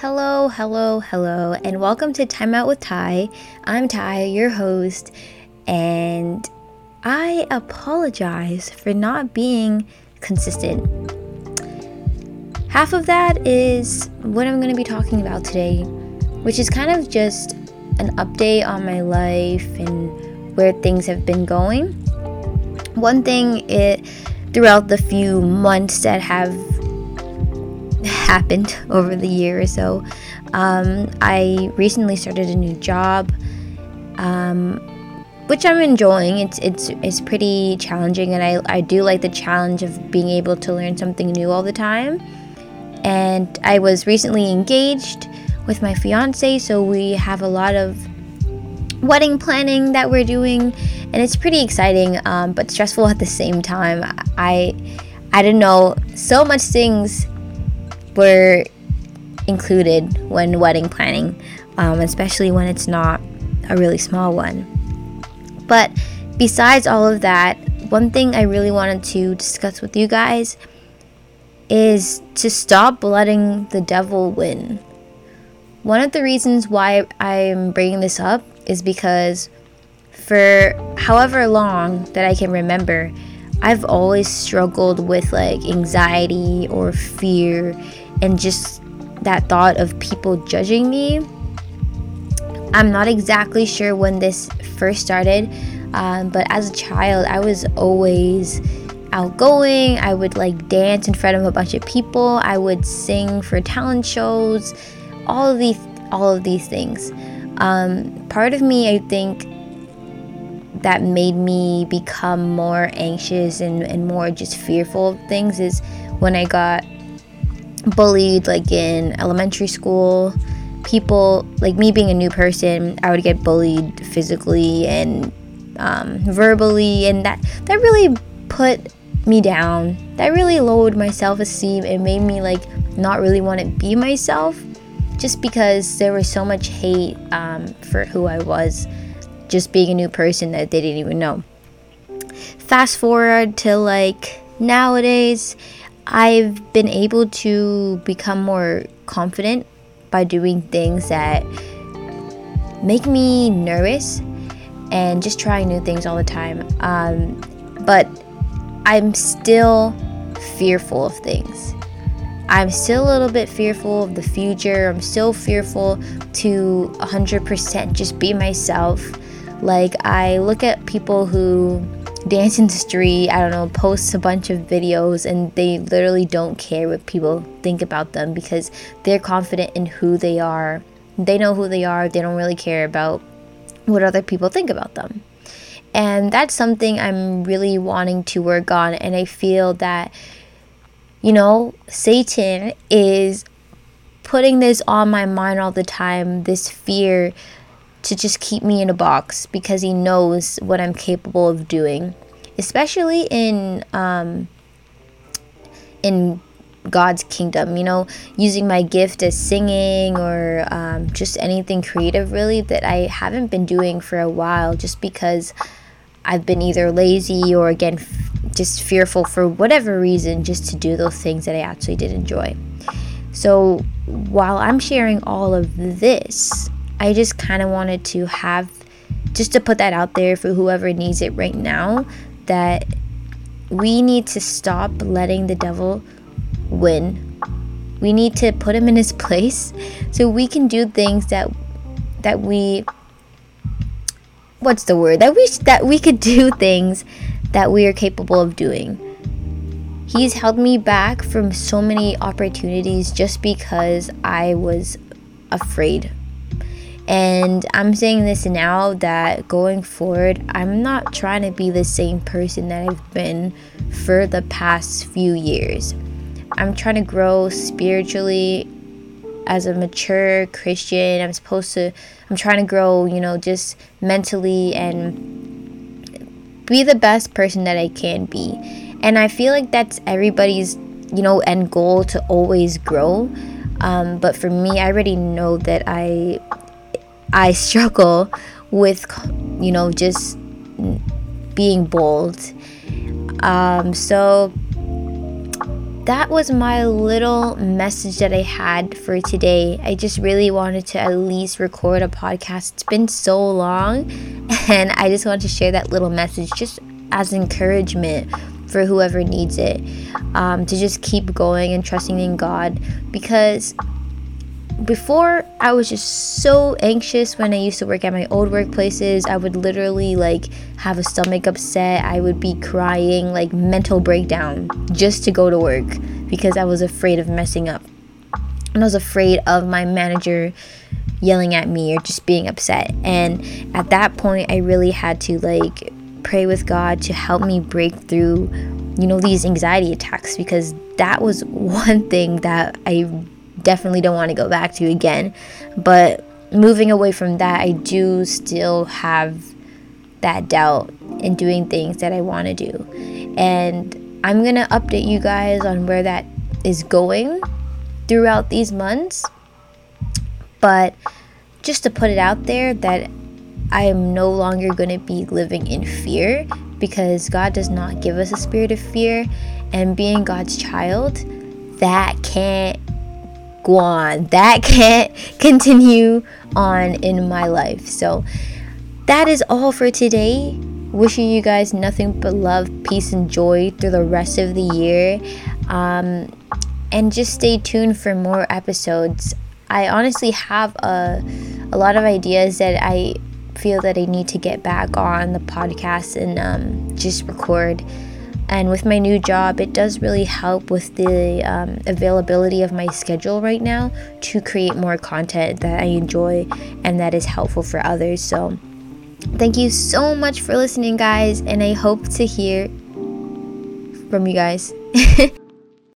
Hello, hello, hello, and welcome to Time Out with Ty. I'm Ty, your host, and I apologize for not being consistent. Half of that is what I'm going to be talking about today, which is kind of just an update on my life and where things have been going. One thing it throughout the few months that have happened over the year or so, um, I recently started a new job, um, which I'm enjoying. It's it's it's pretty challenging, and I I do like the challenge of being able to learn something new all the time. And I was recently engaged with my fiance, so we have a lot of wedding planning that we're doing, and it's pretty exciting, um, but stressful at the same time. I I didn't know so much things were included when wedding planning, um, especially when it's not a really small one. But besides all of that, one thing I really wanted to discuss with you guys is to stop letting the devil win. One of the reasons why I'm bringing this up is because for however long that I can remember, I've always struggled with like anxiety or fear and just that thought of people judging me. I'm not exactly sure when this first started, um, but as a child, I was always outgoing. I would like dance in front of a bunch of people. I would sing for talent shows. All of these, all of these things. Um, part of me, I think, that made me become more anxious and, and more just fearful of things is when I got bullied like in elementary school. People like me being a new person i would get bullied physically and um, verbally and that that really put me down. That really lowered my self-esteem and made me like not really want to be myself just because there was so much hate um, for who i was just being a new person that they didn't even know. Fast forward to like nowadays I've been able to become more confident by doing things that make me nervous and just trying new things all the time. Um, but I'm still fearful of things. I'm still a little bit fearful of the future. I'm still fearful to 100% just be myself. Like, I look at people who dance industry, I don't know, posts a bunch of videos and they literally don't care what people think about them because they're confident in who they are. They know who they are, they don't really care about what other people think about them. And that's something I'm really wanting to work on and I feel that you know, Satan is putting this on my mind all the time, this fear to just keep me in a box because he knows what I'm capable of doing, especially in um, in God's kingdom. You know, using my gift as singing or um, just anything creative, really that I haven't been doing for a while, just because I've been either lazy or again f- just fearful for whatever reason, just to do those things that I actually did enjoy. So while I'm sharing all of this, I just kind of wanted to have, just to put that out there for whoever needs it right now, that we need to stop letting the devil win. We need to put him in his place so we can do things that that we what's the word that we that we could do things that we are capable of doing. He's held me back from so many opportunities just because I was afraid and I'm saying this now that going forward, I'm not trying to be the same person that I've been for the past few years. I'm trying to grow spiritually as a mature Christian. I'm supposed to, I'm trying to grow, you know, just mentally and be the best person that I can be. And I feel like that's everybody's, you know, end goal to always grow. Um, but for me, I already know that I I struggle with, you know, just being bold. Um, so that was my little message that I had for today. I just really wanted to at least record a podcast. It's been so long, and I just wanted to share that little message just as encouragement for whoever needs it um, to just keep going and trusting in God because before I was just so anxious when I used to work at my old workplaces. I would literally like have a stomach upset. I would be crying, like mental breakdown just to go to work because I was afraid of messing up. And I was afraid of my manager yelling at me or just being upset. And at that point, I really had to like pray with God to help me break through, you know, these anxiety attacks because that was one thing that I definitely don't want to go back to again. But moving away from that, I do still have that doubt in doing things that I want to do. And I'm going to update you guys on where that is going throughout these months. But just to put it out there that I am no longer going to be living in fear because God does not give us a spirit of fear. And being God's child, that can't go on. That can't continue on in my life. So that is all for today. Wishing you guys nothing but love, peace, and joy through the rest of the year. Um, and just stay tuned for more episodes. I honestly have a, a lot of ideas that I feel that I need to get back on the podcast and um, just record. And with my new job, it does really help with the um, availability of my schedule right now to create more content that I enjoy and that is helpful for others. So, thank you so much for listening, guys, and I hope to hear from you guys.